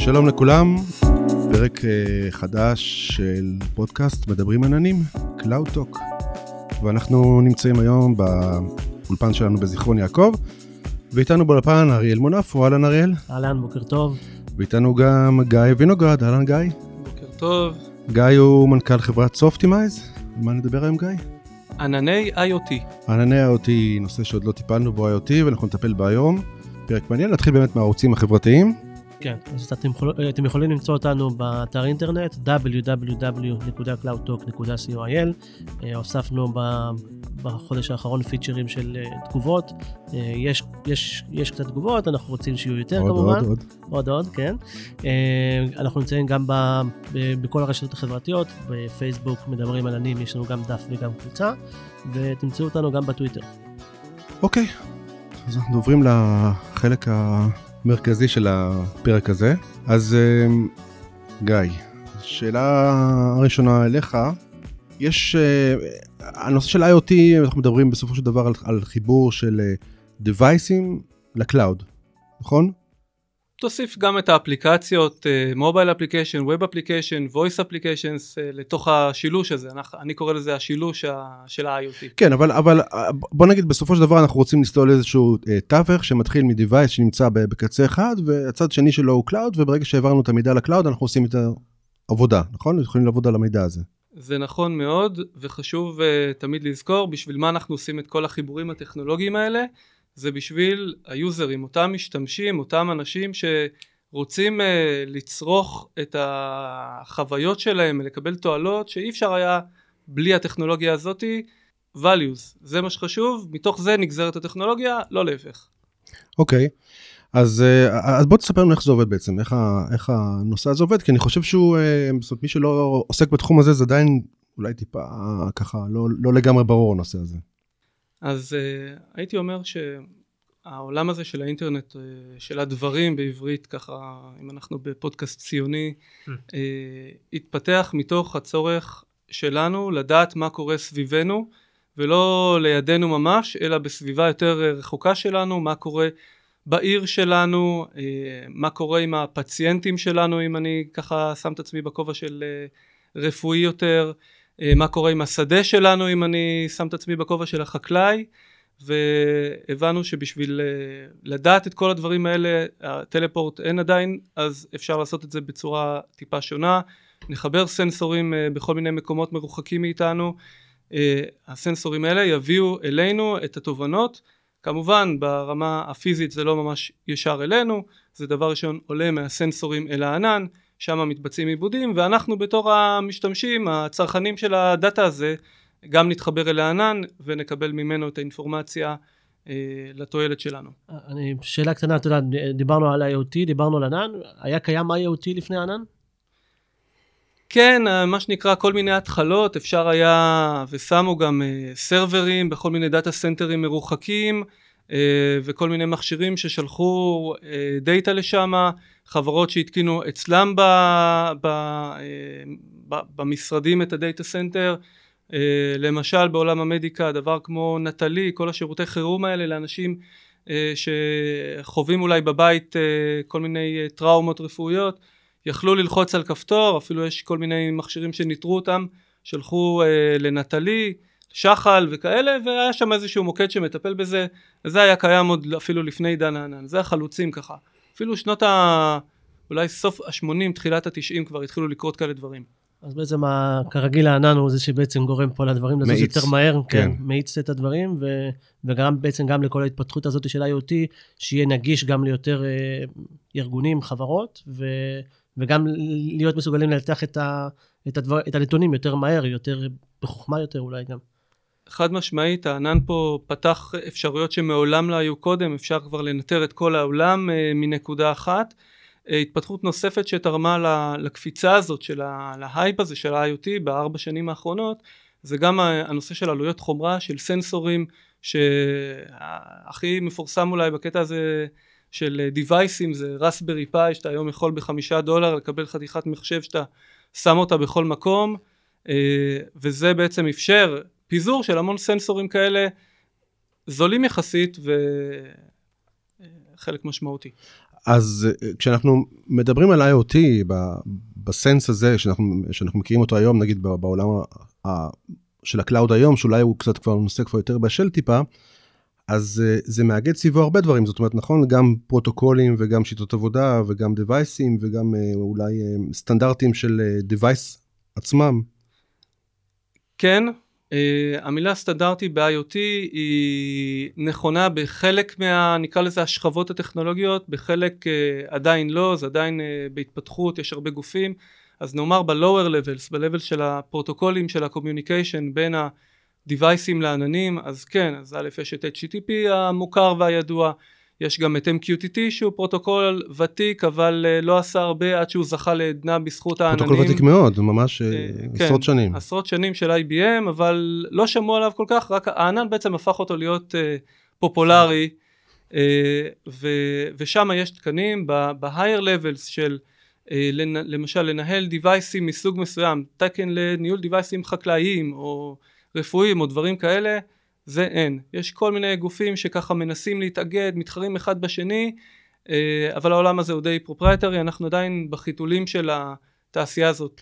שלום לכולם, פרק אה, חדש של פודקאסט מדברים עננים, Cloud Talk. ואנחנו נמצאים היום באולפן שלנו בזיכרון יעקב, ואיתנו באולפן אריאל מונפו, אהלן אריאל. אהלן, בוקר טוב. ואיתנו גם גיא וינוגרד, אהלן גיא. בוקר טוב. גיא הוא מנכ"ל חברת Softimize, על מה נדבר היום גיא? ענני IoT. ענני IoT, נושא שעוד לא טיפלנו בו IoT ואנחנו נטפל בו היום. פרק מעניין, נתחיל באמת מהערוצים החברתיים. כן, אז אתם, יכול, אתם יכולים למצוא אותנו באתר אינטרנט www.cloudtalk.co.il אה, הוספנו בחודש האחרון פיצ'רים של אה, תגובות, אה, יש, יש, יש קצת תגובות, אנחנו רוצים שיהיו יותר עוד, כמובן. עוד, עוד. עוד עוד, כן. אנחנו נמצאים גם ב, ב, בכל הרשתות החברתיות, בפייסבוק מדברים על עניים, יש לנו גם דף וגם קבוצה, ותמצאו אותנו גם בטוויטר. אוקיי, אז אנחנו עוברים לחלק המרכזי של הפרק הזה. אז אמ, גיא, שאלה הראשונה אליך, יש, אה, הנושא של IoT, אנחנו מדברים בסופו של דבר על, על חיבור של deviceים ל cloud, נכון? תוסיף גם את האפליקציות, mobile application, web application, voice applications לתוך השילוש הזה, אני קורא לזה השילוש של ה-IoT. כן, אבל, אבל בוא נגיד בסופו של דבר אנחנו רוצים לסלול איזשהו אה, תווך שמתחיל מ device שנמצא בקצה אחד, והצד שני שלו הוא cloud, וברגע שהעברנו את המידע ל cloud אנחנו עושים את העבודה, נכון? יכולים לעבוד על המידע הזה. זה נכון מאוד, וחשוב uh, תמיד לזכור בשביל מה אנחנו עושים את כל החיבורים הטכנולוגיים האלה. זה בשביל ה userים, אותם משתמשים, אותם אנשים שרוצים uh, לצרוך את החוויות שלהם, לקבל תועלות שאי אפשר היה בלי הטכנולוגיה הזאתי, values, זה מה שחשוב, מתוך זה נגזרת הטכנולוגיה, לא להפך. אוקיי, okay. אז, אה, אז בוא תספר לנו איך זה עובד בעצם, איך, ה, איך הנושא הזה עובד, כי אני חושב שהוא, אה, זאת אומרת, מי שלא עוסק בתחום הזה, זה עדיין אולי טיפה ככה, לא, לא לגמרי ברור הנושא הזה. אז uh, הייתי אומר שהעולם הזה של האינטרנט, uh, של הדברים בעברית, ככה, אם אנחנו בפודקאסט ציוני, uh, התפתח מתוך הצורך שלנו לדעת מה קורה סביבנו, ולא לידינו ממש, אלא בסביבה יותר רחוקה שלנו, מה קורה בעיר שלנו, uh, מה קורה עם הפציינטים שלנו, אם אני ככה שם את עצמי בכובע של uh, רפואי יותר, מה קורה עם השדה שלנו אם אני שם את עצמי בכובע של החקלאי והבנו שבשביל אה, לדעת את כל הדברים האלה הטלפורט אין עדיין אז אפשר לעשות את זה בצורה טיפה שונה. נחבר סנסורים אה, בכל מיני מקומות מרוחקים מאיתנו. הסנסורים האלה יביאו אלינו את התובנות. כמובן ברמה הפיזית זה לא ממש ישר אלינו זה דבר ראשון עולה מהסנסורים אל הענן שם מתבצעים עיבודים ואנחנו בתור המשתמשים הצרכנים של הדאטה הזה גם נתחבר אל הענן ונקבל ממנו את האינפורמציה אה, לתועלת שלנו. אני, שאלה קטנה, אתה יודע, דיברנו על IoT, דיברנו על ענן, היה קיים IoT לפני ענן? כן, מה שנקרא כל מיני התחלות, אפשר היה, ושמו גם אה, serverים בכל מיני data centerים מרוחקים, אה, וכל מיני מכשירים ששלחו אה, data לשם, חברות שהתקינו אצלם ב, ב, אה, ב, במשרדים את ה data center, למשל בעולם ה medical דבר כמו נטלי, כל השירותי חירום האלה לאנשים שחווים אולי בבית כל מיני טראומות רפואיות, יכלו ללחוץ על כפתור, אפילו יש כל מיני מכשירים שניטרו אותם, שלחו לנטלי, שחל וכאלה והיה שם איזשהו מוקד שמטפל בזה וזה היה קיים עוד אפילו לפני עידן הענן זה החלוצים ככה אפילו שנות ה... אולי סוף ה-80 תחילת ה-90 כבר התחילו לקרות כאלה דברים. אז בעצם כרגיל הענן הוא זה שבעצם גורם פה לדברים לזוז יותר מהר, כן, כן. מאיץ את הדברים ו, וגם בעצם גם לכל ההתפתחות הזאת של IoT שיהיה נגיש גם ליותר אה, ארגונים, חברות ו, וגם להיות מסוגלים לנתח את, ה, את, הדבר, את הנתונים יותר מהר, יותר בחוכמה יותר אולי גם. חד משמעית הענן פה פתח אפשרויות שמעולם לא היו קודם אפשר כבר לנטר את כל העולם אה, מנקודה אחת. אה, התפתחות נוספת שתרמה לקפיצה הזאת של ההייפ הזה של ה-IoT בארבע שנים האחרונות זה גם הנושא של עלויות חומרה של סנסורים שהכי מפורסם אולי בקטע הזה של דיווייסים זה רסברי פאי שאתה היום יכול בחמישה דולר לקבל חתיכת מחשב שאתה שם אותה בכל מקום. אה, וזה בעצם אפשר פיזור של המון סנסורים כאלה זולים יחסית חלק משמעותי. אז אה, כשאנחנו מדברים על IoT ב sense הזה שאנחנו, שאנחנו מכירים אותו היום, נגיד בעולם ה, של ה cloud היום, שאולי הוא קצת כבר נושא כבר יותר בשל טיפה, אז אה, זה מאגד סביבו הרבה דברים, זאת אומרת, נכון, גם פרוטוקולים וגם שיטות עבודה וגם deviceים וגם אה, אולי סטנדרטים של device עצמם. כן, Uh, המילה סטנדרטי ב-IoT היא נכונה בחלק מה... נקרא לזה השכבות הטכנולוגיות, בחלק uh, עדיין לא, זה עדיין uh, בהתפתחות, יש הרבה גופים, אז נאמר ב-lower levels, ב-level של הפרוטוקולים של ה-communication בין ה-deviceים לעננים, אז כן, אז א' יש את HTTP המוכר והידוע, יש גם את MQTT שהוא פרוטוקול ותיק אבל uh, לא עשה הרבה עד שהוא זכה לעדנה בזכות העננים. פרוטוקול ותיק מאוד, ממש uh, עשרות כן, שנים. עשרות שנים של IBM אבל לא שמעו עליו כל כך, רק הענן בעצם הפך אותו להיות פופולרי ושם יש תקנים ב-higher levels של למשל לנהל deviceים מסוג מסוים, תקן לניהול deviceים חקלאיים או רפואיים או דברים כאלה זה אין. יש כל מיני גופים שככה מנסים להתאגד, מתחרים אחד בשני, אה, אבל העולם הזה הוא די proprietary, אנחנו עדיין בחיתולים של התעשייה הזאת.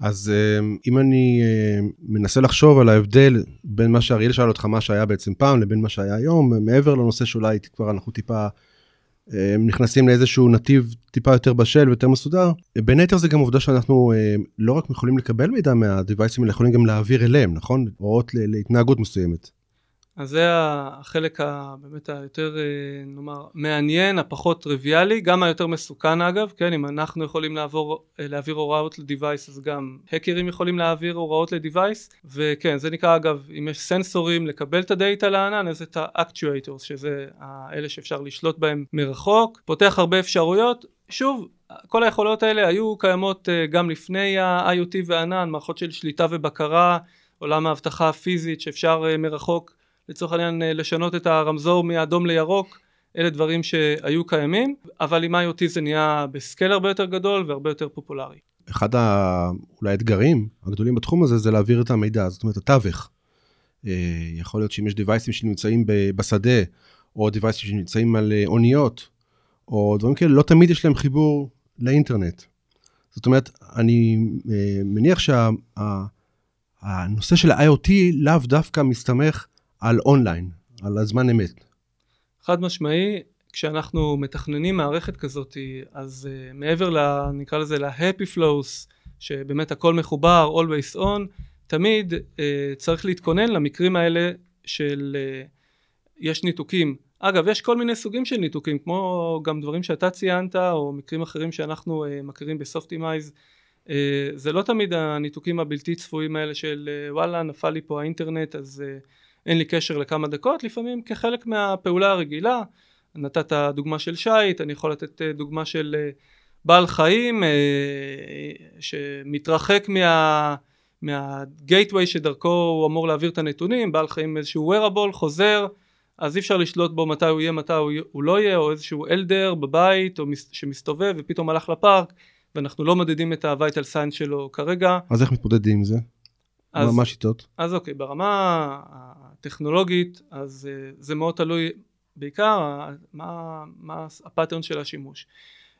אז אה, אם אני אה, מנסה לחשוב על ההבדל בין מה שאריאל שאל אותך, מה שהיה בעצם פעם, לבין מה שהיה היום, מעבר לנושא שאולי כבר אנחנו טיפה נכנסים לאיזשהו נתיב טיפה יותר בשל ויותר מסודר, בין היתר זה גם עובדה שאנחנו לא רק יכולים לקבל מידע מה-device ים, אלא יכולים גם להעביר אליהם, נכון? הוראות להתנהגות מסוימת. אז זה החלק הבאמת היותר אה, נאמר מעניין, הפחות טריוויאלי, גם היותר מסוכן אגב, כן, אם אנחנו יכולים לעבור, אה, להעביר הוראות ל-device אז גם האקרים יכולים להעביר הוראות ל-device, וכן זה נקרא אגב אם יש סנסורים לקבל את ה-data לענן אז את האקטואטורס שזה האלה שאפשר לשלוט בהם מרחוק, פותח הרבה אפשרויות, שוב כל היכולות האלה היו קיימות אה, גם לפני ה-IoT וענן, מערכות של שליטה ובקרה, עולם האבטחה הפיזית שאפשר מרחוק לצורך העניין אה, לשנות את הרמזור מאדום לירוק אלה דברים שהיו קיימים אבל עם IoT זה נהיה בסקייל הרבה יותר גדול והרבה יותר פופולרי. אחד אולי האתגרים הגדולים בתחום הזה זה להעביר את המידע זאת אומרת התווך. אה, יכול להיות שאם יש דיווייסים שנמצאים בשדה או דיווייסים שנמצאים על אה, אוניות או דברים כאלה לא תמיד יש להם חיבור לאינטרנט. זאת אומרת אני מניח שהנושא של ה-IoT לאו דווקא מסתמך על אונליין, על הזמן אמת. חד משמעי, כשאנחנו מתכננים מערכת כזאת, אז uh, מעבר ל... נקרא לזה ל-happy flows, שבאמת הכל מחובר, always on, תמיד uh, צריך להתכונן למקרים האלה של uh, יש ניתוקים. אגב, יש כל מיני סוגים של ניתוקים, כמו גם דברים שאתה ציינת, או מקרים אחרים שאנחנו uh, מכירים בסופטימייז. Uh, זה לא תמיד הניתוקים הבלתי צפויים האלה של uh, וואלה, נפל לי פה האינטרנט, אז... Uh, אין לי קשר לכמה דקות, לפעמים כחלק מהפעולה הרגילה, נתת דוגמה של שיט, אני יכול לתת אה, דוגמה של אה, בעל חיים אה, שמתרחק מה... מהגייטווי שדרכו הוא אמור להעביר את הנתונים, בעל חיים איזשהו wearable, חוזר, אז אי אפשר לשלוט בו מתי הוא יהיה, מתי הוא לא יהיה, או איזשהו אלדר בבית, או שמסתובב ופתאום הלך לפארק, ואנחנו לא מדדים את ה-vital sign שלו כרגע. אז איך מתמודדים עם זה? אז, מה השיטות? אז אוקיי, ברמה טכנולוגית אז uh, זה מאוד תלוי בעיקר מה, מה הפאטרן של השימוש.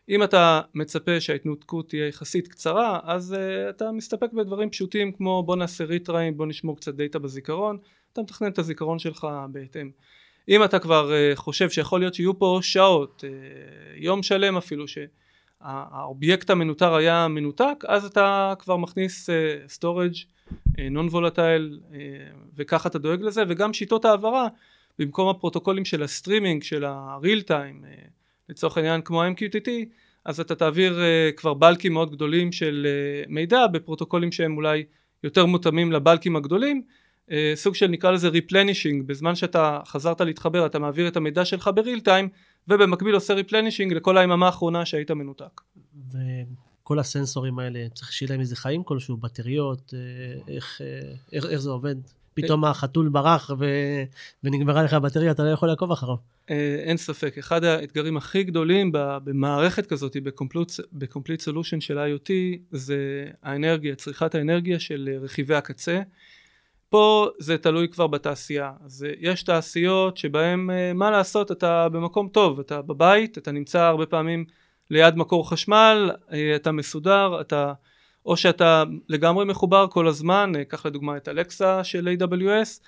אם אתה מצפה שההתנותקות תהיה יחסית קצרה אז uh, אתה מסתפק בדברים פשוטים כמו בוא נעשה retry ים בוא נשמור קצת data בזיכרון אתה מתכנן את הזיכרון שלך בהתאם. אם אתה כבר חושב שיכול להיות שיהיו פה שעות יום שלם אפילו שהאובייקט המנוטר היה מנותק אז אתה כבר מכניס uh, non אה, volatile אה, וככה אתה דואג לזה וגם שיטות העברה במקום הפרוטוקולים של ה-streaming של ה-real time לצורך העניין כמו MQTT אז אתה תעביר כבר בלקים מאוד גדולים של מידע בפרוטוקולים שהם אולי יותר מותאמים לבלקים הגדולים סוג של נקרא לזה replenishing. בזמן שאתה חזרת להתחבר אתה מעביר את המידע שלך בריל טיים ובמקביל עושה replenishing לכל היממה האחרונה שהיית מנותק. כל הסנסורים האלה, צריך שיהיה להם איזה חיים כלשהו, בטריות, אה, איך, אה, איך, איך זה עובד? פתאום החתול ברח ו... ונגמרה לך הבטריה, אתה לא יכול לעקוב אחריו. אה, אין ספק, אחד האתגרים הכי גדולים במערכת כזאת, ב-complete solution של IoT, זה האנרגיה, צריכת האנרגיה של רכיבי הקצה. פה זה תלוי כבר בתעשייה. אז אה, יש תעשיות שבהן אה, מה לעשות אתה במקום טוב, אתה בבית, אתה נמצא הרבה פעמים ליד מקור חשמל, אה, אתה מסודר, אתה או שאתה לגמרי מחובר כל הזמן, קח לדוגמה את אלקסה של AWS,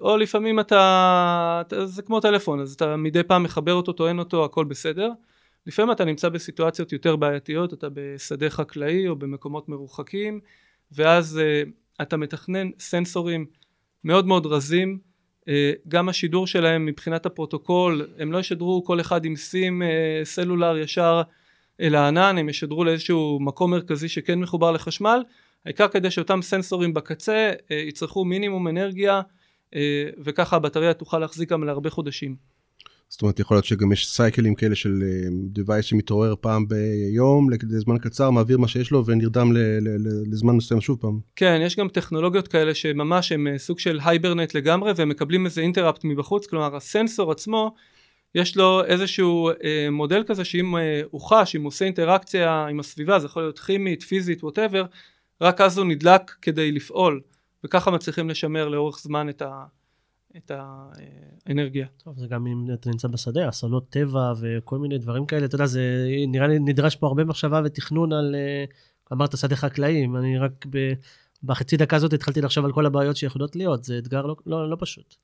או לפעמים אתה, זה כמו טלפון, אז אתה מדי פעם מחבר אותו, טוען אותו, הכל בסדר. לפעמים אתה נמצא בסיטואציות יותר בעייתיות, אתה בשדה חקלאי או במקומות מרוחקים, ואז אתה מתכנן סנסורים מאוד מאוד רזים אה, גם השידור שלהם מבחינת הפרוטוקול הם לא ישדרו כל אחד עם סים אה, סלולר ישר אל הענן הם ישדרו לאיזשהו מקום מרכזי שכן מחובר לחשמל. העיקר כדי שאותם סנסורים בקצה אה, יצרכו מינימום אנרגיה וככה הבטריה תוכל להחזיק גם להרבה חודשים זאת אומרת, יכול להיות שגם יש cycle ים כאלה של device אה, שמתעורר פעם ביום, לזמן קצר, מעביר מה שיש לו ונרדם לזמן מסוים שוב פעם. כן, יש גם טכנולוגיות כאלה שממש הם אה, סוג של hibernate לגמרי, והם מקבלים איזה interrupt מבחוץ, כלומר הסנסור עצמו, יש לו איזשהו אה, מודל כזה שאם אה, הוא חש, אם הוא עושה אינטראקציה עם הסביבה, זה יכול להיות כימית, פיזית, whatever, רק אז הוא נדלק כדי לפעול, וככה מצליחים לשמר לאורך זמן את ה... את האנרגיה. טוב, זה גם אם אתה נמצא בשדה, אסונות טבע וכל מיני דברים כאלה, אתה יודע, זה נראה לי נדרש פה הרבה מחשבה ותכנון על, אה, אמרת שדה חקלאים, אני רק ב, בחצי דקה הזאת התחלתי לחשוב על כל הבעיות שיכולות להיות, זה אתגר לא, לא, לא פשוט.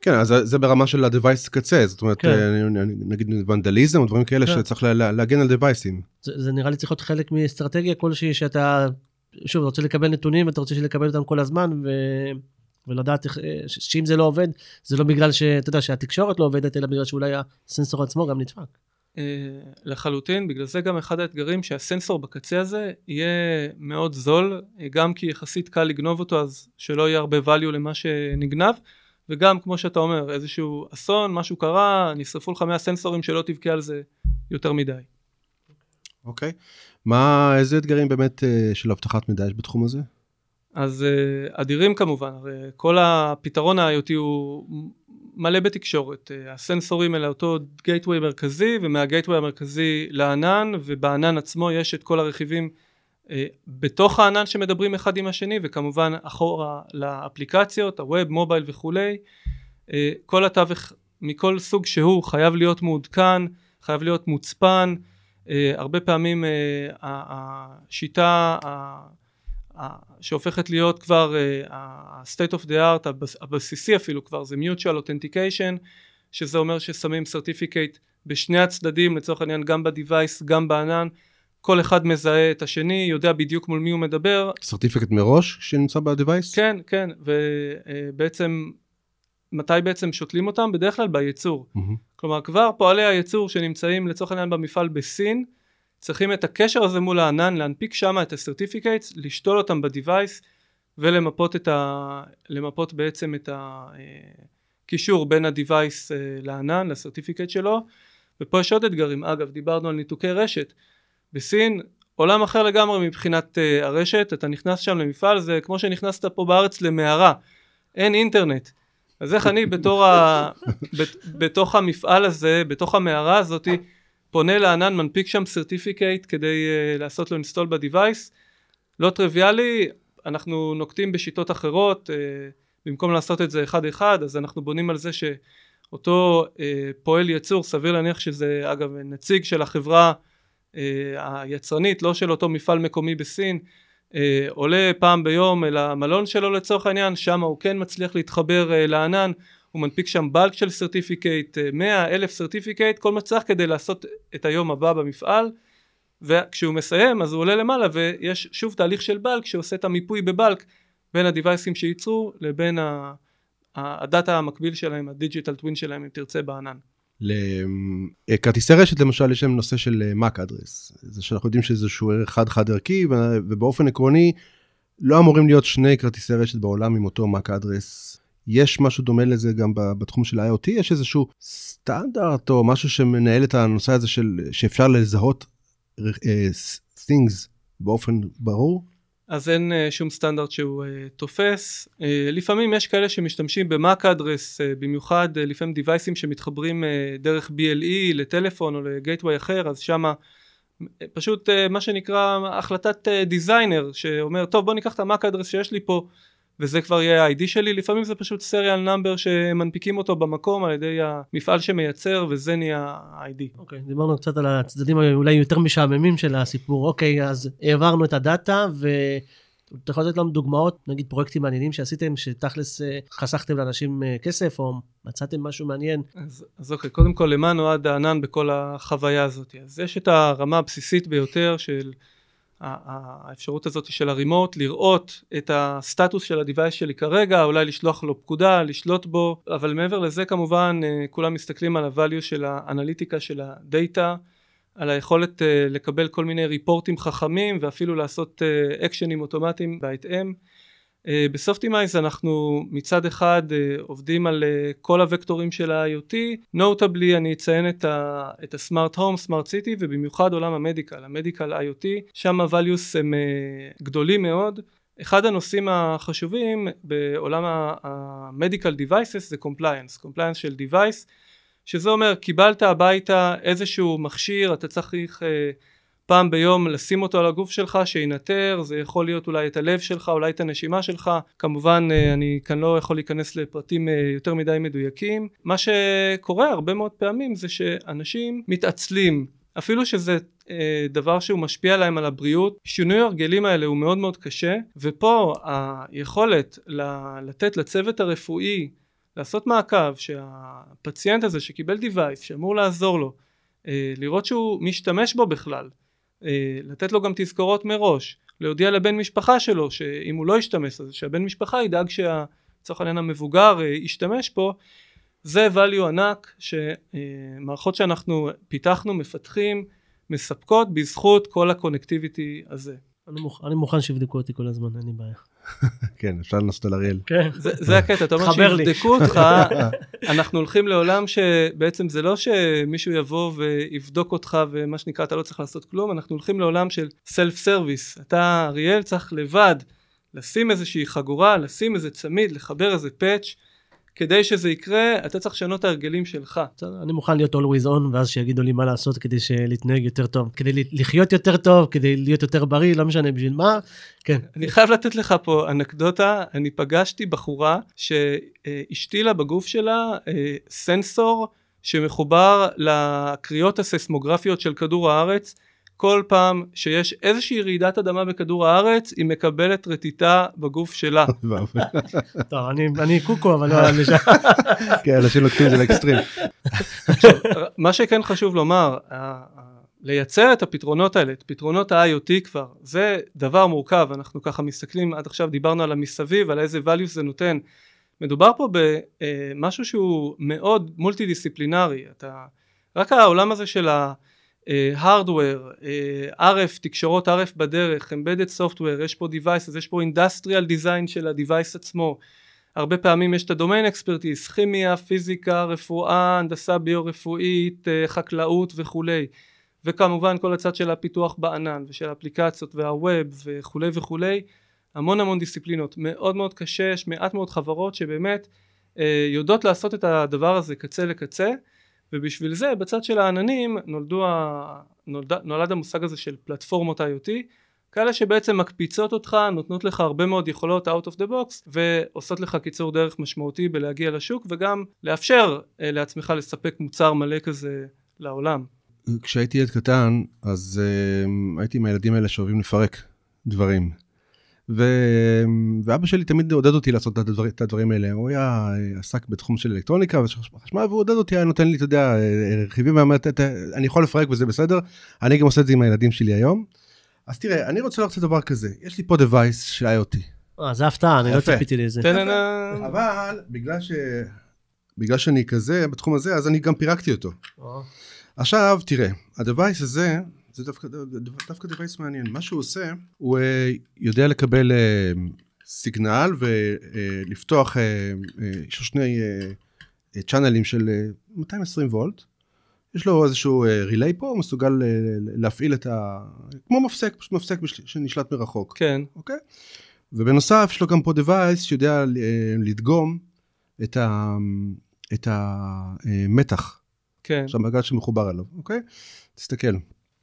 כן, אז זה ברמה של ה-device קצה, זאת אומרת, כן. אה, נגיד ונדליזם או דברים כאלה כן. שצריך לה, להגן על deviceים. זה, זה נראה לי צריך להיות חלק מאסטרטגיה כלשהי שאתה, שוב, רוצה לקבל נתונים, אתה רוצה לקבל אותם כל הזמן, ו... ולדעת איך, אה, שאם זה לא עובד, זה לא בגלל שאתה יודע שהתקשורת לא עובדת, אלא בגלל שאולי הסנסור עצמו גם נדפק. אה, לחלוטין, בגלל זה גם אחד האתגרים שהסנסור בקצה הזה יהיה מאוד זול, אה, גם כי יחסית קל לגנוב אותו אז שלא יהיה הרבה value למה שנגנב, וגם כמו שאתה אומר, איזשהו אסון, משהו קרה, נשרפו לך 100 סנסורים שלא תבכה על זה יותר מדי. אוקיי, okay. מה, איזה אתגרים באמת של אבטחת מידע יש בתחום הזה? אז uh, אדירים כמובן, הרי כל הפתרון ה-IoT הוא מלא בתקשורת, uh, הסנסורים אלה אותו גייטווי מרכזי ומהגייטווי המרכזי לענן ובענן עצמו יש את כל הרכיבים uh, בתוך הענן שמדברים אחד עם השני וכמובן אחורה לאפליקציות, הווב, מובייל וכולי, כל התווך מכל סוג שהוא חייב להיות מעודכן, חייב להיות מוצפן, הרבה פעמים השיטה שהופכת להיות כבר ה-state of the art הבסיסי אפילו כבר זה mutual authentication שזה אומר ששמים certificate בשני הצדדים לצורך העניין גם בדיווייס גם בענן כל אחד מזהה את השני יודע בדיוק מול מי הוא מדבר. certificate מראש שנמצא בדיווייס? כן כן ובעצם מתי בעצם שותלים אותם? בדרך כלל בייצור. Mm-hmm. כלומר כבר פועלי הייצור שנמצאים לצורך העניין במפעל בסין צריכים את הקשר הזה מול הענן, להנפיק שם את ה-certificates, לשתול אותם ב-device ולמפות את ה... למפות בעצם את הקישור בין ה-device אה, לענן, ל-certificate שלו. ופה יש עוד אתגרים, אגב דיברנו על ניתוקי רשת. בסין עולם אחר לגמרי מבחינת uh, הרשת, אתה נכנס שם למפעל זה כמו שנכנסת פה בארץ למערה, אין אינטרנט. אז איך אני בתור ה... בתוך המפעל הזה, בתוך המערה הזאתי פונה לענן, מנפיק שם certificate כדי uh, לעשות לו install ב-device, לא טריוויאלי, אנחנו נוקטים בשיטות אחרות, uh, במקום לעשות את זה אחד אחד, אז אנחנו בונים על זה שאותו uh, פועל ייצור, סביר להניח שזה אגב נציג של החברה uh, היצרנית, לא של אותו מפעל מקומי בסין, uh, עולה פעם ביום אל המלון שלו לצורך העניין, שם הוא כן מצליח להתחבר uh, לענן, הוא מנפיק שם bulk של certificate, 100 אלף certificate, כל מה שצריך כדי לעשות את היום הבא במפעל. וכשהוא מסיים אז הוא עולה למעלה ויש שוב תהליך של bulk שעושה את המיפוי ב-bulk בין ה-device ים שייצרו לבין ה-data המקביל שלהם, ה-digital twin שלהם אם תרצה בענן. לכרטיסי רשת למשל יש להם נושא של MAC אדרס, זה שאנחנו יודעים שזה איזשהו ערך חד חד ערכי ובאופן עקרוני לא אמורים להיות שני כרטיסי רשת בעולם עם אותו MAC אדרס יש משהו דומה לזה גם בתחום של IoT? יש איזשהו סטנדרט או משהו שמנהל את הנושא הזה של שאפשר לזהות uh, things באופן ברור? אז אין uh, שום סטנדרט שהוא uh, תופס. Uh, לפעמים יש כאלה שמשתמשים במאק אדרס, uh, במיוחד uh, לפעמים דיווייסים שמתחברים uh, דרך BLE לטלפון או לגייטווי אחר, אז שמה uh, פשוט uh, מה שנקרא החלטת דיזיינר uh, שאומר טוב בוא ניקח את המאק אדרס שיש לי פה וזה כבר יהיה ה-ID שלי, לפעמים זה פשוט serial number שמנפיקים אותו במקום על ידי המפעל שמייצר וזה נהיה ה-ID. אוקיי, okay, דיברנו קצת על הצדדים אולי יותר משעממים של הסיפור. אוקיי, okay, אז העברנו את הדאטה ו... אתה יכול לתת לנו דוגמאות, נגיד פרויקטים מעניינים שעשיתם, שתכלס אה, חסכתם לאנשים אה, כסף, או מצאתם משהו מעניין? אז, אז אוקיי, קודם כל, למה נועד הענן בכל החוויה הזאת? אז יש את הרמה הבסיסית ביותר של האפשרות הזאת של הרימוט, לראות את הסטטוס של ה-Device שלי כרגע, אולי לשלוח לו פקודה, לשלוט בו, אבל מעבר לזה כמובן, אה, כולם מסתכלים על ה-value של האנליטיקה של הדאטה, על היכולת uh, לקבל כל מיני ריפורטים חכמים ואפילו לעשות אקשנים uh, אוטומטיים בהתאם. Uh, בסופטימייז אנחנו מצד אחד uh, עובדים על uh, כל הוקטורים של ה-IoT, נוטבלי אני אציין את, ה- את הסמארט הום, סמארט סיטי ובמיוחד עולם המדיקל, המדיקל IoT, שם ה-values הם uh, גדולים מאוד. אחד הנושאים החשובים בעולם ה-medical devices זה compliance, compliance של device שזה אומר קיבלת הביתה איזשהו מכשיר אתה צריך אה, פעם ביום לשים אותו על הגוף שלך שינטר זה יכול להיות אולי את הלב שלך אולי את הנשימה שלך. כמובן אה, אני כאן לא יכול להיכנס לפרטים אה, יותר מדי מדויקים. מה שקורה הרבה מאוד פעמים זה שאנשים מתעצלים. אפילו שזה אה, דבר שהוא משפיע להם על הבריאות שינוי הרגלים האלה הוא מאוד מאוד קשה ופה היכולת לתת לצוות הרפואי לעשות מעקב שהפציינט הזה שקיבל דיווייס שאמור לעזור לו לראות שהוא משתמש בו בכלל לתת לו גם תזכורות מראש להודיע לבן משפחה שלו שאם הוא לא ישתמש אז שהבן משפחה ידאג שהצורך העניין המבוגר אה, ישתמש פה זה value ענק שמערכות שאנחנו פיתחנו מפתחים מספקות בזכות כל ה-connectivity הזה אני מוכן שיבדקו אותי כל הזמן, אין לי בעיה. כן, אפשר לנסות על אריאל. כן. זה, זה הקטע, אתה אומר שיבדקו אותך, אנחנו הולכים לעולם שבעצם זה לא שמישהו יבוא ויבדוק אותך ומה שנקרא אתה לא צריך לעשות כלום, אנחנו הולכים לעולם של self service. אתה, אריאל, צריך לבד לשים איזושהי חגורה, לשים איזה צמיד, לחבר איזה patch. כדי שזה יקרה, אתה צריך לשנות את ההרגלים שלך. אני מוכן להיות always on, ואז שיגידו לי מה לעשות כדי להתנהג יותר טוב, כדי לחיות יותר טוב, כדי להיות יותר בריא, לא משנה בשביל מה. כן. אני חייב לתת לך פה אנקדוטה, אני פגשתי בחורה שהשתילה בגוף שלה אה, סנסור שמחובר לקריאות הססמוגרפיות של כדור הארץ. כל פעם שיש איזושהי רעידת אדמה בכדור הארץ, היא מקבלת רטיטה בגוף שלה. טוב, אני קוקו, אבל לא שם. כן, אנשים לוקחים את זה לאקסטרים. מה שכן חשוב לומר, לייצר את הפתרונות האלה, את פתרונות ה-IoT כבר, זה דבר מורכב, אנחנו ככה מסתכלים, עד עכשיו דיברנו על המסביב, על איזה value זה נותן. מדובר פה במשהו שהוא מאוד מולטי דיסציפלינרי, אתה, רק העולם הזה של ה... הארדוור, uh, uh, RF, תקשורות RF בדרך, Embedded Software, יש פה Device, אז יש פה Industrial Design של ה-Device עצמו. הרבה פעמים יש את הדומיין אקספרטיס, כימיה, פיזיקה, רפואה, הנדסה ביו-רפואית, uh, חקלאות וכולי. וכמובן כל הצד של הפיתוח בענן ושל האפליקציות והווב וכולי וכולי. המון המון דיסציפלינות. מאוד מאוד קשה, יש מעט מאוד חברות שבאמת יודעות לעשות את הדבר הזה קצה לקצה. ובשביל זה בצד של העננים נולדו ה... נולד... נולד המושג הזה של פלטפורמות IoT כאלה שבעצם מקפיצות אותך נותנות לך הרבה מאוד יכולות out of the box ועושות לך קיצור דרך משמעותי בלהגיע לשוק וגם לאפשר אה, לעצמך לספק מוצר מלא כזה לעולם. כשהייתי ילד קטן אז uh, הייתי עם הילדים האלה שאוהבים לפרק דברים. ו... ואבא שלי תמיד עודד אותי לעשות את, הדבר... את הדברים האלה, הוא היה עסק בתחום של אלקטרוניקה וחשמל והוא עודד אותי, היה נותן לי, אתה יודע, רכיבים, ואומר, אני יכול לפרק וזה בסדר, אני גם עושה את זה עם הילדים שלי היום. אז תראה, אני רוצה לעשות דבר כזה, יש לי פה device של IoT. אה, זה הפתעה, אני לא ציפיתי לזה. אבל בגלל ש... בגלל שאני כזה בתחום הזה, אז אני גם פירקתי אותו. עכשיו, תראה, ה-device הזה, זה דווקא, דווקא device מעניין. מה שהוא עושה, הוא uh, יודע לקבל uh, סיגנל ולפתוח, uh, יש לו שני צ'אנלים של uh, 220 וולט. יש לו איזשהו ריליי פה, הוא מסוגל להפעיל את ה... כמו מפסק, פשוט מפסק שנשלט מרחוק. כן. אוקיי? ובנוסף יש לו גם פה device שיודע לדגום את, ה, את המתח. כן. שהמעגל שמחובר אליו, אוקיי? תסתכל.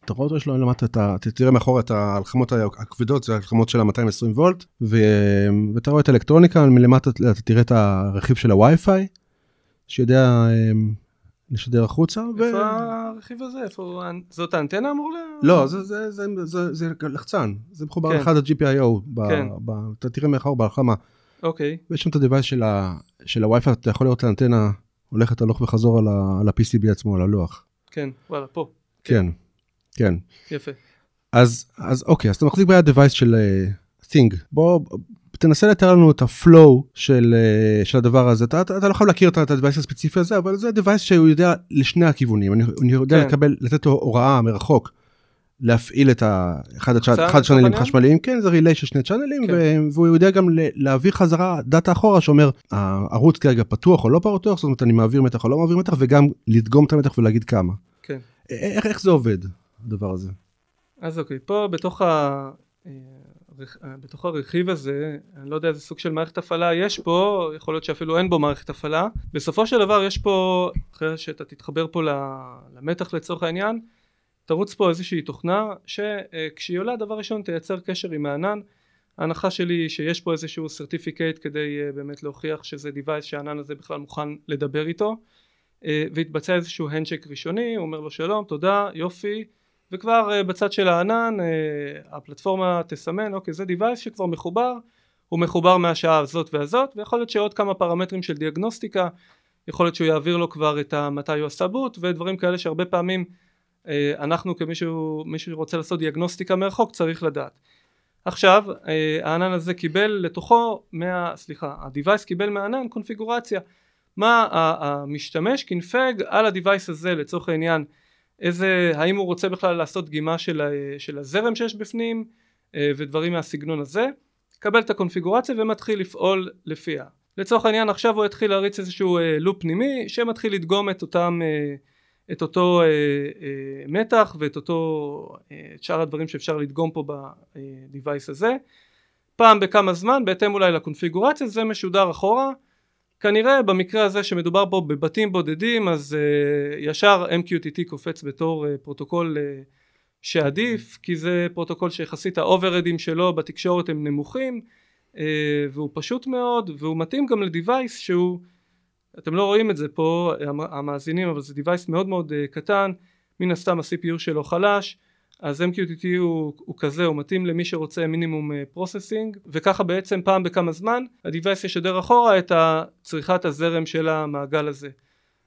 אתה רואה אותו, יש לו למטה, אתה תראה מאחורה את הלחמות הכבדות, זה הלחמות של ה-220 וולט, ו, ואתה רואה את האלקטרוניקה, מלמטה אתה תראה את הרכיב של הווי-פיי, שיודע אמ, לשדר החוצה. ו... איפה הרכיב הזה? איפה? זאת האנטנה אמור ל... לא, זה, זה, זה, זה, זה לחצן, זה מחובר כן. לאחד ה-GPIO, ב, כן. ב, אתה תראה מאחור בהלחמה. אוקיי, ויש שם את ה-Device של, ה, של הווי-פיי, אתה יכול לראות את האנטנה הולכת הלוך וחזור על ה-PCB עצמו, על הלוח. כן, וואלה, פה, כן, כן. יפה. אז, אז אוקיי, אז אתה מחזיק ביד device של uh, Thing. בוא, תנסה לתאר לנו את ה-flow של, uh, של הדבר הזה. אתה, אתה, אתה לא חייב להכיר את ה-device הספציפי הזה, אבל זה device שהוא יודע לשני הכיוונים. אני, אני יודע כן. לקבל, לתת לו הוראה מרחוק. להפעיל את האחד לחצן, אחד לצורך channel ים העניין? חשמליים, כן זה relay של שני channel ים, כן. והוא יודע גם להעביר חזרה data אחורה שאומר הערוץ כרגע פתוח או לא פתוח, זאת אומרת אני מעביר מתח או לא מעביר מתח, וגם לדגום את המתח ולהגיד כמה. כן. איך, איך זה עובד, הדבר הזה? אז אוקיי, פה בתוך, ה... אה, אה, בתוך הרכיב הזה, אני לא יודע איזה סוג של מערכת הפעלה יש פה, יכול להיות שאפילו אין בו מערכת הפעלה. בסופו של דבר יש פה, אחרי שאתה תתחבר פה למתח לצורך העניין, תרוץ פה איזושהי תוכנה שכשהיא עולה דבר ראשון תייצר קשר עם הענן. ההנחה שלי היא שיש פה איזשהו סרטיפיקט כדי אה, באמת להוכיח שזה device שהענן הזה בכלל מוכן לדבר איתו והתבצע איזשהו הנדשק ראשוני, הוא אומר לו שלום, תודה, יופי, וכבר אה, בצד של הענן אה, הפלטפורמה תסמן, אוקיי זה device שכבר מחובר, הוא מחובר מהשעה הזאת והזאת, ויכול להיות שעוד כמה פרמטרים של דיאגנוסטיקה, יכול להיות שהוא יעביר לו כבר את ה- מתי הוא עשה בוט, ודברים כאלה שהרבה פעמים אה, אנחנו כמישהו מישהו שרוצה לעשות דיאגנוסטיקה מרחוק צריך לדעת. עכשיו הענן הזה קיבל לתוכו, מה, סליחה, ה-Device קיבל מהענן קונפיגורציה. מה ה- המשתמש קינפג על ה-Device הזה לצורך העניין, איזה, האם הוא רוצה בכלל לעשות דגימה של, ה- של הזרם שיש בפנים אה, ודברים מהסגנון הזה, קבל את הקונפיגורציה ומתחיל לפעול לפיה. לצורך העניין עכשיו הוא יתחיל להריץ איזשהו אה, לופ פנימי שמתחיל לדגום את אותם אה, את אותו מתח ואת אותו, את שאר הדברים שאפשר לדגום פה ב-Device הזה. פעם בכמה זמן, בהתאם אולי לקונפיגורציה, זה משודר אחורה. כנראה במקרה הזה שמדובר פה בבתים בודדים, אז אה, ישר MQTT קופץ בתור אה, פרוטוקול אה, שעדיף, כי זה פרוטוקול שיחסית ה-overhead ים שלו בתקשורת הם נמוכים, אה, והוא פשוט מאוד, והוא מתאים גם ל-device שהוא אתם לא רואים את זה פה המ- המאזינים אבל זה device מאוד מאוד uh, קטן מן הסתם ה-CPU שלו חלש אז MQTT הוא, הוא כזה הוא מתאים למי שרוצה מינימום processing וככה בעצם פעם בכמה זמן ה-Device ישדר אחורה את צריכת הזרם של המעגל הזה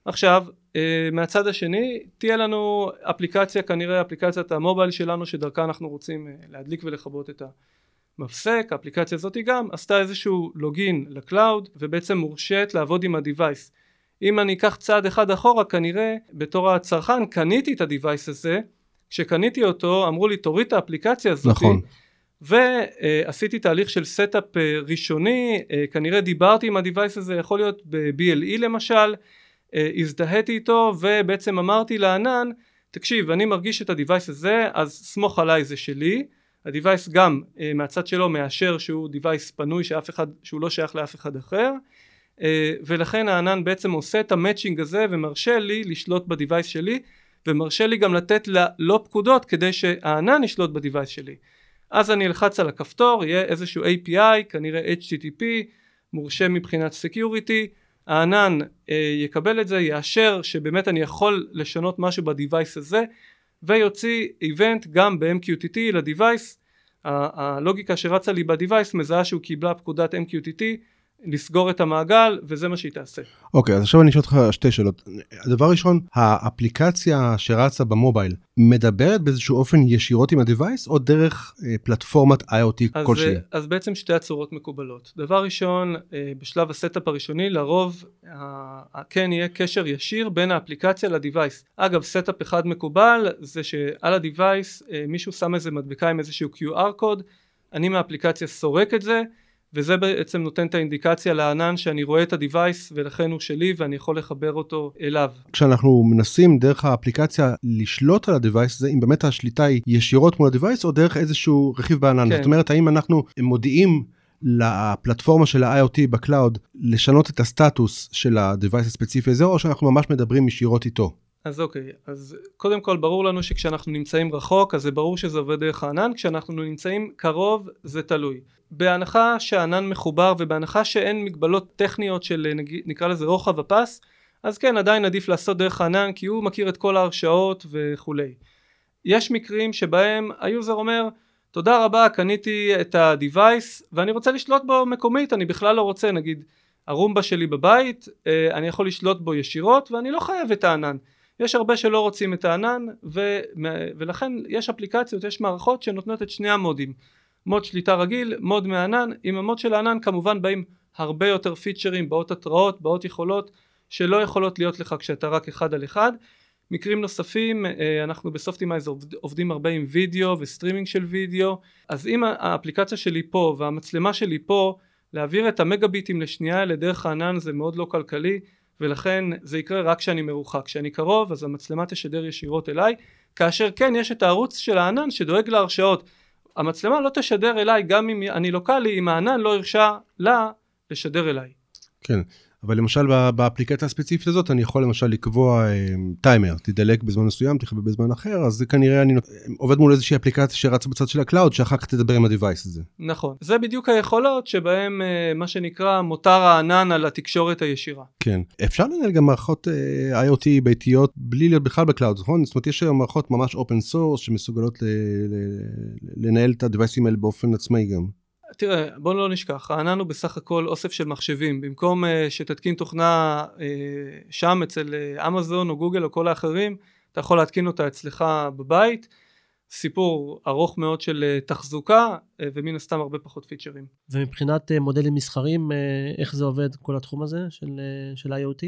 עכשיו uh, מהצד השני תהיה לנו אפליקציה כנראה אפליקציית ה-mobile שלנו שדרכה אנחנו רוצים uh, להדליק ולכבות את ה... מפסק, האפליקציה הזאת גם עשתה איזשהו login ל-cloud ובעצם מורשית לעבוד עם ה-Device. אם אני אקח צעד אחד אחורה כנראה בתור הצרכן קניתי את ה-Device הזה, כשקניתי אותו אמרו לי תוריד את האפליקציה הזאת נכון. ועשיתי תהליך של setup אה, ראשוני, אה, כנראה דיברתי עם ה-Device הזה, יכול להיות ב-BLE למשל, אה, הזדהיתי איתו ובעצם אמרתי לענן תקשיב אני מרגיש את ה-Device הזה אז סמוך עליי זה שלי ה-Device גם מהצד שלו מאשר שהוא Device פנוי שאף אחד, שהוא לא שייך לאף אחד אחר ולכן הענן בעצם עושה את ה-matching הזה ומרשה לי לשלוט ב-Device שלי ומרשה לי גם לתת לה לא פקודות כדי שהענן ישלוט ב-Device שלי. אז אני אלחץ על הכפתור יהיה איזשהו API כנראה HTTP מורשה מבחינת Security. הענן uh, יקבל את זה יאשר שבאמת אני יכול לשנות משהו ב-Device הזה ויוציא איבנט גם ב-MQTT לדיווייס. הלוגיקה שרצה לי בדיווייס מזהה שהוא קיבלה פקודת MQTT לסגור את המעגל וזה מה שהיא תעשה. אוקיי, אז עכשיו אני אשאל אותך שתי שאלות. הדבר ראשון, האפליקציה שרצה ב mobile מדברת באיזשהו אופן ישירות עם ה-Device או דרך אה, פלטפורמת IoT אז, כלשהי? אה, אז בעצם שתי הצורות מקובלות. דבר ראשון, אה, בשלב ה setup הראשוני לרוב אה, כן יהיה קשר ישיר בין האפליקציה ל device. אגב setup אחד מקובל זה שעל ה device אה, מישהו שם איזה מדבקה עם איזשהו QR קוד, אני מהאפליקציה סורק את זה וזה בעצם נותן את האינדיקציה לענן שאני רואה את ה-Device ולכן הוא שלי ואני יכול לחבר אותו אליו. כשאנחנו מנסים דרך האפליקציה לשלוט על ה-Device הזה, אם באמת השליטה היא ישירות מול ה-Device או דרך איזשהו רכיב בענן. כן. זאת אומרת, האם אנחנו מודיעים לפלטפורמה של ה-IoT ב cloud לשנות את הסטטוס של ה-Device הספציפי הזה, או שאנחנו ממש מדברים ישירות איתו? אז אוקיי, אז קודם כל ברור לנו שכשאנחנו נמצאים רחוק אז זה ברור שזה עובד דרך הענן, כשאנחנו נמצאים קרוב זה תלוי. בהנחה שהענן מחובר ובהנחה שאין מגבלות טכניות של נקרא לזה רוחב הפס, אז כן עדיין עדיף לעשות דרך הענן כי הוא מכיר את כל ההרשאות וכולי. יש מקרים שבהם ה user אומר תודה רבה קניתי את ה-Device ואני רוצה לשלוט בו מקומית אני בכלל לא רוצה נגיד הרומבה שלי בבית אה, אני יכול לשלוט בו ישירות ואני לא חייב את הענן יש הרבה שלא רוצים את הענן ו, ולכן יש אפליקציות יש מערכות שנותנות את שני המודים mode שליטה רגיל mode מהענן עם ה mode של הענן כמובן באים הרבה יותר פיצ'רים באות התראות באות יכולות שלא יכולות להיות לך כשאתה רק אחד על אחד. מקרים נוספים אה, אנחנו ב Softimize עובדים הרבה עם וידאו וסטרימינג של וידאו. אז אם האפליקציה שלי פה והמצלמה שלי פה להעביר את המגה ביטים לשנייה האלה דרך הענן זה מאוד לא כלכלי ולכן זה יקרה רק כשאני מרוחק. כשאני קרוב אז המצלמה תשדר ישירות אליי. כאשר כן יש את הערוץ של הענן שדואג להרשאות המצלמה לא תשדר אליי גם אם אני לוקאלי אם הענן לא הרשה לה לשדר אליי. כן אבל למשל באפליקציה הספציפית הזאת אני יכול למשל לקבוע טיימר, תדלק בזמן מסוים, תכבה בזמן אחר, אז זה כנראה אני עובד מול איזושהי אפליקציה שרצה בצד של ה cloud, שאחר כך תדבר עם ה-Device הזה. נכון, זה בדיוק היכולות שבהם אה, מה שנקרא מותר הענן על התקשורת הישירה. כן, אפשר לנהל גם מערכות אה, IoT ביתיות בלי להיות בכלל ב cloud, נכון? זאת אומרת יש היום מערכות ממש open source שמסוגלות לנהל את ה-Deviceים האלה באופן עצמאי גם. תראה בוא לא נשכח הענן הוא בסך הכל אוסף של מחשבים במקום uh, שתתקין תוכנה uh, שם אצל uh, אמזון או גוגל או כל האחרים אתה יכול להתקין אותה אצלך בבית סיפור ארוך מאוד של uh, תחזוקה uh, ומן הסתם הרבה פחות פיצ'רים. ומבחינת uh, מודלים מסחרים uh, איך זה עובד כל התחום הזה של, uh, של IoT?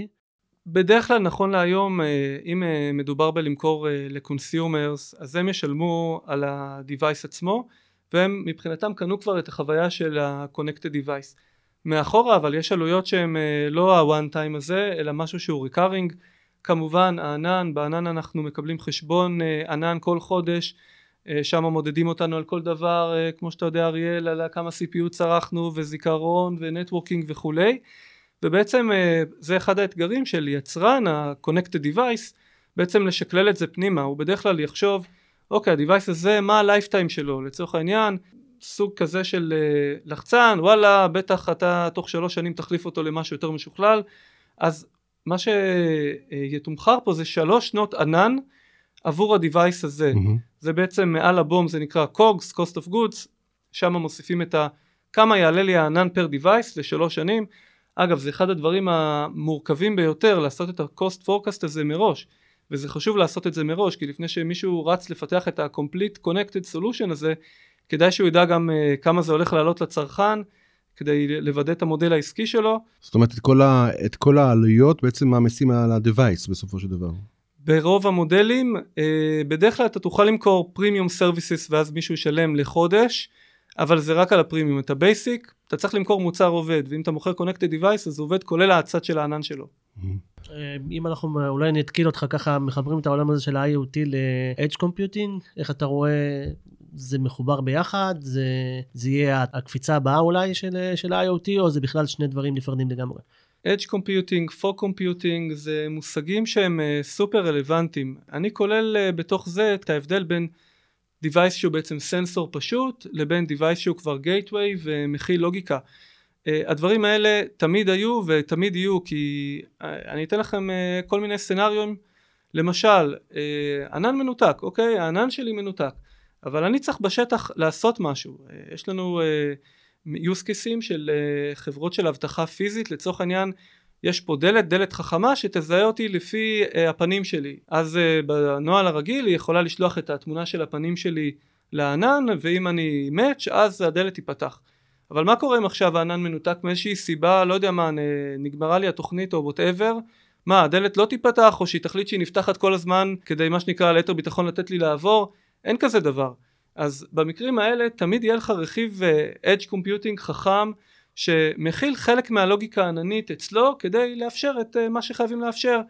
בדרך כלל נכון להיום אם מדובר בלמכור ל consumers אז הם ישלמו על ה-Device עצמו והם מבחינתם קנו כבר את החוויה של ה-Connected Device. מאחורה אבל יש עלויות שהן אה, לא ה-one time הזה אלא משהו שהוא recurring. כמובן הענן בענן אנחנו מקבלים חשבון אה, ענן כל חודש אה, שם מודדים אותנו על כל דבר כמו שאתה יודע אריאל על כמה CPU צרכנו וזיכרון ו networking וכולי. ובעצם זה אחד האתגרים של יצרן ה-Connected Device בעצם לשקלל את זה פנימה. הוא בדרך כלל יחשוב אוקיי הדיווייס הזה מה הלייפטיים שלו? לצורך העניין סוג כזה של uh, לחצן וואלה בטח אתה תוך שלוש שנים תחליף אותו למשהו יותר משוכלל. אז מה שיתומחר פה זה שלוש שנות ענן עבור הדיווייס הזה. mm-hmm. זה בעצם מעל הבום זה נקרא COGS cost of goods. שם מוסיפים את ה... כמה יעלה לי הענן פר דיווייס לשלוש שנים. אגב זה אחד הדברים המורכבים ביותר לעשות את ה-cost forecast הזה מראש וזה חשוב לעשות את זה מראש כי לפני שמישהו רץ לפתח את ה-complete connected solution הזה כדאי שהוא ידע גם uh, כמה זה הולך לעלות לצרכן כדי לוודא את המודל העסקי שלו. זאת אומרת את כל, ה, את כל העלויות בעצם מעמיסים על ה-device בסופו של דבר. ברוב המודלים uh, בדרך כלל אתה תוכל למכור premium services ואז מישהו ישלם לחודש אבל זה רק על הפרימיום את ה basic אתה צריך למכור מוצר עובד ואם אתה מוכר connected device אז עובד כולל הצד של הענן שלו. אה, אם אנחנו אולי נתקיל אותך ככה מחברים את העולם הזה של ה-IoT ל-Edge Computing איך אתה רואה זה מחובר ביחד זה זה יהיה הקפיצה הבאה אולי של, של ה-IoT או זה בכלל שני דברים נפרדים לגמרי. Edge Computing, Fog Computing זה מושגים שהם סופר רלוונטיים אני כולל בתוך זה את ההבדל בין device שהוא בעצם סנסור פשוט לבין device שהוא כבר gateway ומכיל לוגיקה. Uh, הדברים האלה תמיד היו ותמיד יהיו כי uh, אני אתן לכם uh, כל מיני סצנריונים למשל ענן מנותק אוקיי? הענן שלי מנותק אבל אני צריך בשטח לעשות משהו. יש לנו use cases של חברות של אבטחה פיזית לצורך העניין יש פה דלת דלת חכמה שתזהה אותי לפי הפנים שלי. אז בנוהל הרגיל היא יכולה לשלוח את התמונה של הפנים שלי לענן ואם אני match אז הדלת תיפתח. אבל מה קורה אם עכשיו הענן מנותק מאיזושהי סיבה לא יודע מה נגמרה לי התוכנית או ווטאבר מה הדלת לא תיפתח או שהיא תחליט שהיא נפתחת כל הזמן כדי מה שנקרא ליתר ביטחון לתת לי לעבור? אין כזה דבר. אז במקרים האלה תמיד יהיה לך רכיב uh, edge computing חכם שמכיל חלק מהלוגיקה העננית אצלו כדי לאפשר את uh, מה שחייבים לאפשר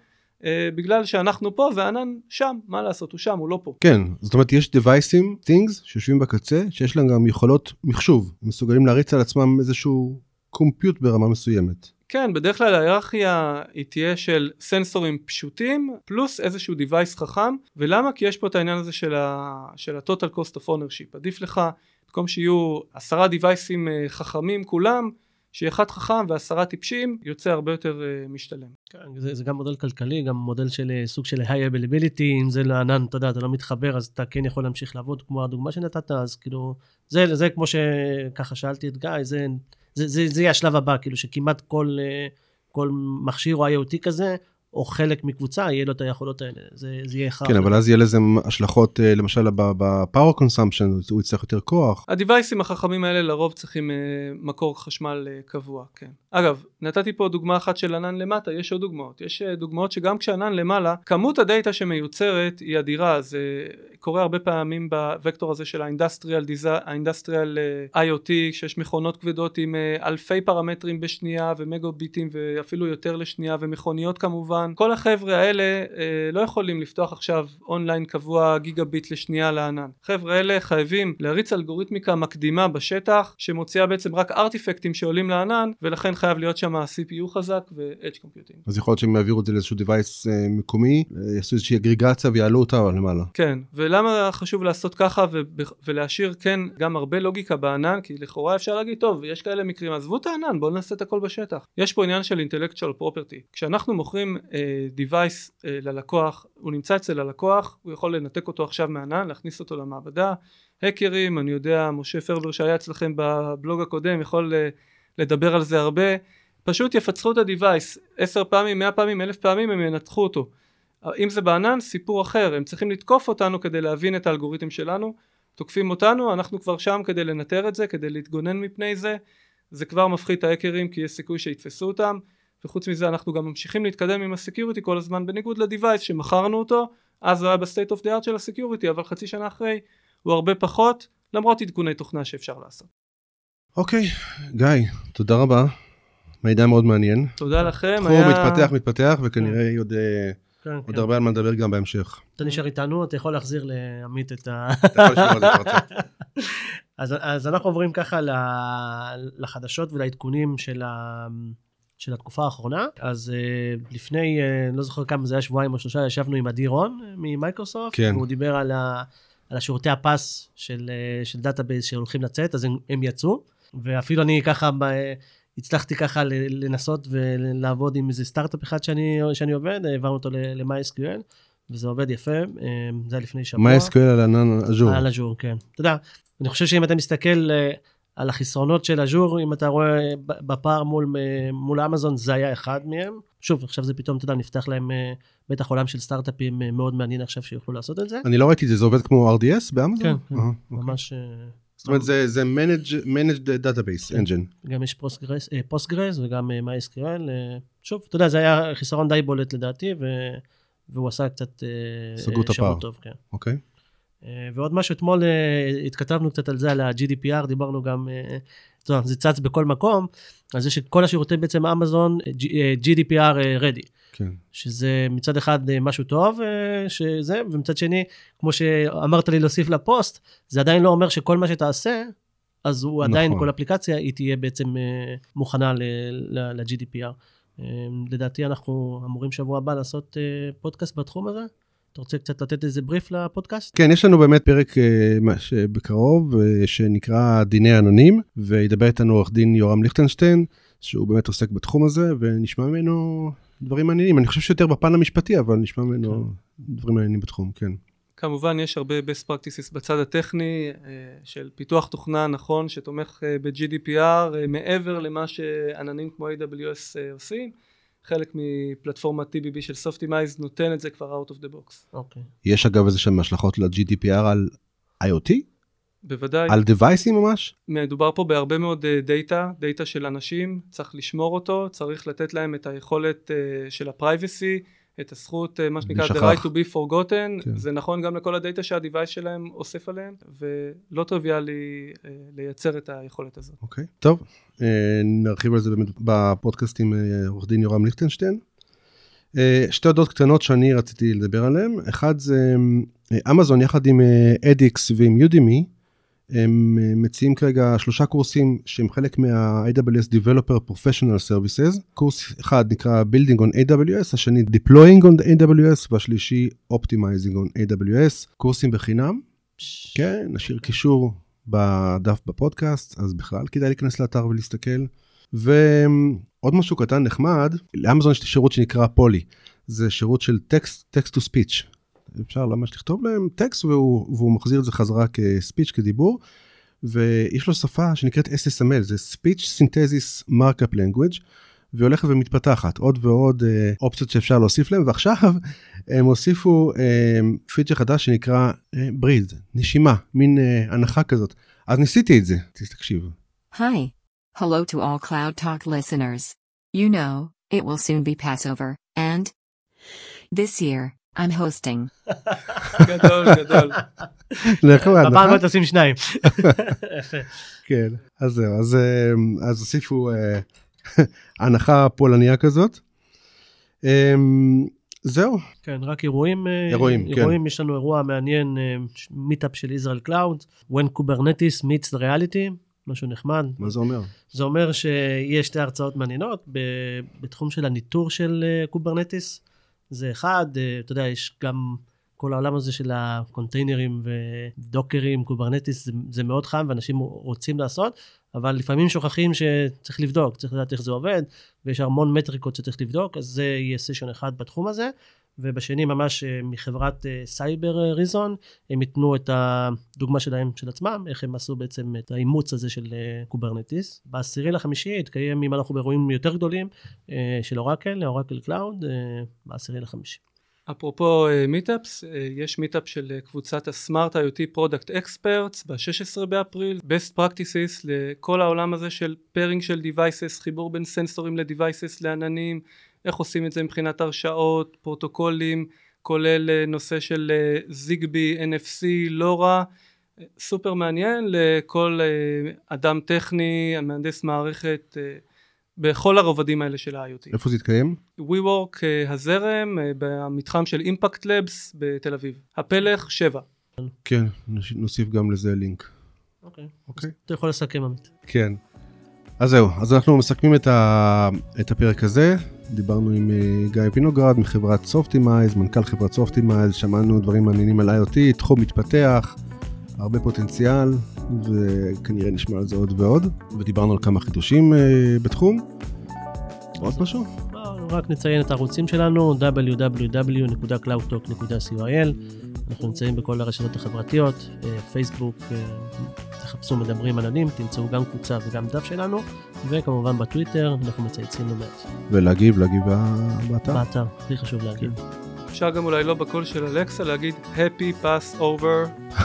uh, בגלל שאנחנו פה והענן שם מה לעשות הוא שם הוא לא פה. כן זאת אומרת יש devices things שיושבים בקצה שיש להם גם יכולות מחשוב מסוגלים להריץ על עצמם איזשהו קומפיוט ברמה מסוימת. כן, בדרך כלל ההיררכיה היא תהיה של סנסורים פשוטים, פלוס איזשהו device חכם, ולמה? כי יש פה את העניין הזה של ה- של ה-total cost of ownership. עדיף לך, במקום שיהיו עשרה deviceים אה, חכמים כולם, שיהיה אחד חכם ועשרה טיפשים, יוצא הרבה יותר אה, משתלם. כן, זה, זה גם מודל כלכלי, גם מודל של אה, סוג של high availability, אם זה לענן, אתה יודע, אתה לא מתחבר, אז אתה כן יכול להמשיך לעבוד, כמו הדוגמה שנתת, אז כאילו, זה, זה כמו שככה שאלתי את גיא, זה, זה, זה, זה יהיה השלב הבא, כאילו שכמעט כל, אה, כל מכשיר או IoT כזה, או חלק מקבוצה, יהיה לו את היכולות האלה, זה, זה יהיה הכרח. כן, אבל אז יהיה לזה השלכות, אה, למשל ב-power consumption, הוא יצטרך יותר כוח. ה deviceים החכמים האלה לרוב צריכים אה, מקור חשמל קבוע, כן. אגב, נתתי פה דוגמה אחת של ענן למטה, יש עוד דוגמאות. יש אה, דוגמאות שגם כשענן למעלה, כמות הדאטה שמיוצרת היא אדירה, זה קורה הרבה פעמים בוקטור הזה של ה industrial ה industrial IoT, שיש מכונות כבדות עם אה, אלפי פרמטרים בשנייה ומגה ביטים ואפילו יותר לשנייה ומכוניות כמובן. כל החבר'ה האלה אה, לא יכולים לפתוח עכשיו אונליין קבוע גיגה ביט לשנייה לענן. החבר'ה האלה חייבים להריץ אלגוריתמיקה מקדימה בשטח שמוציאה בעצם רק ארטיפקטים שעולים לענן ולכן חייב להיות שם CPU חזק ו-Edge Computing. אז יכול להיות שהם יעבירו את זה לאיזשהו device אה, מקומי, אה, יעשו איזושהי אגריגציה ויעלו אותה למעלה. כן, ולמה חשוב לעשות ככה ולהשאיר כן גם הרבה לוגיקה בענן, כי לכאורה אפשר להגיד, טוב, יש כאלה מקרים, עזבו את הענן, בואו נעשה את הכל בשטח. יש פה עניין של intellectual property. כשאנחנו מוכרים אה, device אה, ללקוח, הוא נמצא אצל הלקוח, הוא יכול לנתק אותו עכשיו מהענן, להכניס אותו למעבדה. האקרים, אני יודע, משה פרבר שהיה אצלכם בבלוג הקודם, יכול אה, לדבר על זה הרבה. פשוט יפצחו את ה-device עשר פעמים, מאה פעמים, אלף פעמים, הם ינתחו אותו. אם זה בענן, סיפור אחר, הם צריכים לתקוף אותנו כדי להבין את האלגוריתם שלנו, תוקפים אותנו, אנחנו כבר שם כדי לנטר את זה, כדי להתגונן מפני זה, זה כבר מפחית את ההאקרים כי יש סיכוי שיתפסו אותם, וחוץ מזה אנחנו גם ממשיכים להתקדם עם ה security כל הזמן בניגוד ל device שמכרנו אותו, אז הוא היה ב state of the art של ה security, אבל חצי שנה אחרי הוא הרבה פחות, למרות עדכוני תוכנה שאפשר לעשות. אוקיי, גיא, תודה רבה. מידע מאוד מעניין. תודה לכם, תחום מתפתח, מתפתח, וכנראה יהיה עוד אה, כן, עוד כן. הרבה על מה לדבר גם בהמשך. אתה נשאר איתנו, אתה יכול להחזיר לעמית את ה... אתה יכול לשמור על זה פרצה. אז, אז אנחנו עוברים ככה לחדשות ולעדכונים של, ה, של התקופה האחרונה. אז uh, לפני, uh, לא זוכר כמה זה היה, שבועיים או שלושה, ישבנו עם עדי רון אה, ממייקרוסופט, כן. והוא דיבר על, ה, על השירותי ה PaaS של, של database שהולכים לצאת, אז הם, הם יצאו, ואפילו אני ככה, ב, הצלחתי ככה לנסות ולעבוד עם איזה סטארט-אפ אחד שאני, שאני עובד, העברנו אותו ל-MySQL, וזה עובד יפה, אה, זה היה לפני שבוע. MySQL על ענן אג'ור? על אג'ור, כן. אתה יודע, אני חושב שאם אתה מסתכל אה, על החסרונות של אג'ור, אם אתה רואה בפער מול, אה, מול אמזון, זה היה אחד מהם. שוב, עכשיו זה פתאום, אתה יודע, נפתח להם בטח עולם של סטארט-אפים מאוד מעניין עכשיו שיוכלו לעשות את זה. אני לא ראיתי את זה, זה עובד כמו RDS באמזון? כן, כן, אוקיי. ממש... זאת אומרת, זה- זה managed- managed database engine. גם יש Postgres, אה, Postgres וגם אה, MySQL. אה, שוב, אתה יודע, זה היה חיסרון די בולט לדעתי, ו... והוא עשה קצת סגרו את הפער. טוב, כן. אוקיי. ועוד משהו, אתמול התכתבנו קצת על זה, על ה-GDPR, דיברנו גם, זה צץ בכל מקום, על זה שכל השירותי בעצם אמזון, GDPR ready, כן. שזה מצד אחד אה, משהו טוב, אה, שזה, ומצד שני, כמו שאמרת לי להוסיף לפוסט, זה עדיין לא אומר שכל מה שתעשה, אז הוא עדיין, נכון. כל אפליקציה, היא תהיה בעצם אה, מוכנה ל-GDPR. לדעתי אנחנו אמורים שבוע הבא לעשות פודקאסט בתחום הזה. אתה רוצה קצת לתת איזה בריף לפודקאסט? כן, יש לנו באמת פרק בקרוב, שנקרא דיני אנונים, וידבר איתנו עורך דין יורם ליכטנשטיין, שהוא באמת עוסק בתחום הזה, ונשמע ממנו דברים מעניינים. אני חושב שיותר בפן המשפטי, אבל נשמע ממנו דברים מעניינים בתחום, כן. כמובן יש הרבה best practices בצד הטכני אה, של פיתוח תוכנה נכון שתומך אה, ב-GDPR אה, מעבר למה שעננים כמו AWS עושים. חלק מפלטפורמת TBB של Softimized נותן את זה כבר out of the box. אוקיי. יש אגב איזה שהם השלכות ל-GDPR על IoT? בוודאי. על device ים ממש? מדובר פה בהרבה מאוד דאטה, דאטה של אנשים, צריך לשמור אותו, צריך לתת להם את היכולת אה, של ה privacy, את הזכות, אה, מה שנקרא, the right to be forgotten, כן. זה נכון גם לכל הדאטה שה device שלהם אוסף עליהם, ולא טריוויאלי אה, לייצר את היכולת הזאת. אוקיי. טוב, אה, נרחיב על זה באמת בפודקאסט עם עורך דין יורם ליכטנשטיין. שתי הודעות קטנות שאני רציתי לדבר עליהן. אחד זה אמזון יחד עם אדיקס ועם יודימי, הם אה, מציעים כרגע שלושה קורסים שהם חלק מה-AWS Developer Professional Services. קורס אחד נקרא Building on AWS, השני Deploying on AWS והשלישי Optimizing on AWS. קורסים בחינם. כן, נשאיר קישור בדף בפודקאסט, אז בכלל כדאי להיכנס לאתר ולהסתכל. ועוד משהו קטן נחמד, לאמזון יש שירות שנקרא Polly, זה שירות של טקסט, text to speech. אפשר ממש לכתוב להם טקסט והוא, והוא מחזיר את זה חזרה כ speech, כדיבור. ויש לו שפה שנקראת SSML, זה Speech Synthesis Markup Language, והיא הולכת ומתפתחת, עוד ועוד אה, אופציות שאפשר להוסיף להם, ועכשיו הם הוסיפו אה, פיצ'ר חדש שנקרא אה, breath, נשימה, מין אה, הנחה כזאת. אז ניסיתי את זה, תקשיב. Hi. Hello to all Cloud Talk listeners. You know, it will soon be Passover, and this year, I'm hosting. גדול, גדול. נחמד, בפעם נכון? הבאה תשים שניים. כן, אז זהו, אז, אה, הוסיפו אה, הנחה פולניה כזאת. אה, זהו, כן, רק אירועים. אה, אירועים, כן. אירועים, יש לנו אירוע מעניין, מיטאפ של Israel Cloud, When Kubernetes meets the reality, משהו נחמד. מה זה אומר? זה אומר שיש שתי הרצאות מעניינות בתחום של הניטור של Kubernetes. זה אחד, אה, אתה יודע, יש גם כל העולם הזה של הקונטיינרים ו Docker ים, Kubernetes, זה, זה מאוד חם ואנשים רוצים לעשות, אבל לפעמים שוכחים שצריך לבדוק, צריך לדעת איך זה עובד, ויש המון מטריקות שצריך לבדוק, אז זה יהיה סשן אחד בתחום הזה. ובשני ממש אה, מחברת אה, סייבר אה, Reason, הם ייתנו את הדוגמה שלהם, של עצמם, איך הם עשו בעצם את האימוץ הזה של Kubernetes. בעשירי לחמישי יתקיים, אם אנחנו באירועים יותר גדולים, של אורקל, Oracle Cloud, בעשירי לחמישי. אפרופו meetups, יש מיטאפ של קבוצת ה Smart IoT Product Experts ב-16 באפריל, best practices לכל העולם הזה של pairing של devices, חיבור בין סנסורים ל-devices לעננים, איך עושים את זה מבחינת הרשאות, פרוטוקולים, כולל אה, נושא של זיגבי, NFC, לורה, אה, סופר מעניין לכל אה, אדם טכני, מהנדס מערכת, אה, בכל הרובדים האלה של ה-IoT. איפה זה יתקיים? WeWork אה, הזרם אה, במתחם של אימפקט לבס בתל אביב. הפלך 7. כן, נוסיף גם לזה לינק. אוקיי. אוקיי. אתה יכול לסכם, עמית. כן. אז זהו, אז אנחנו מסכמים את, ה... את הפרק הזה. דיברנו עם אה, גיא וינוגרד מחברת Softimize, מנכ"ל חברת Softimize, שמענו דברים מעניינים על IoT, תחום מתפתח, הרבה פוטנציאל, וכנראה נשמע על זה עוד ועוד, ודיברנו על כמה חידושים אה, בתחום. עוד משהו? רק נציין את הערוצים שלנו, www.cloudtalk.co.il. אנחנו נמצאים בכל הרשתות החברתיות, אה, פייסבוק, אה, תחפשו מדברים עננים, תמצאו גם קבוצה וגם דף שלנו, וכמובן בטוויטר, אנחנו מצייצים לא מעט. ולהגיב, להגיב באתר. באתר, הכי חשוב להגיב. אפשר גם אולי לא בקול של אלכסה להגיד Happy Pass Over.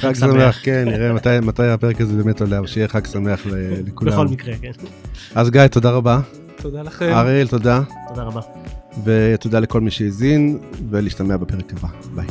חג שמח, כן, נראה מתי, הפרק הזה באמת עולה, אבל שיהיה חג שמח ל- לכולם. בכל מקרה, כן. אז גיא, תודה רבה. תודה לכם. אריאל, תודה. תודה רבה. ותודה לכל מי שהאזין, ולהשתמע בפרק הבא. ביי.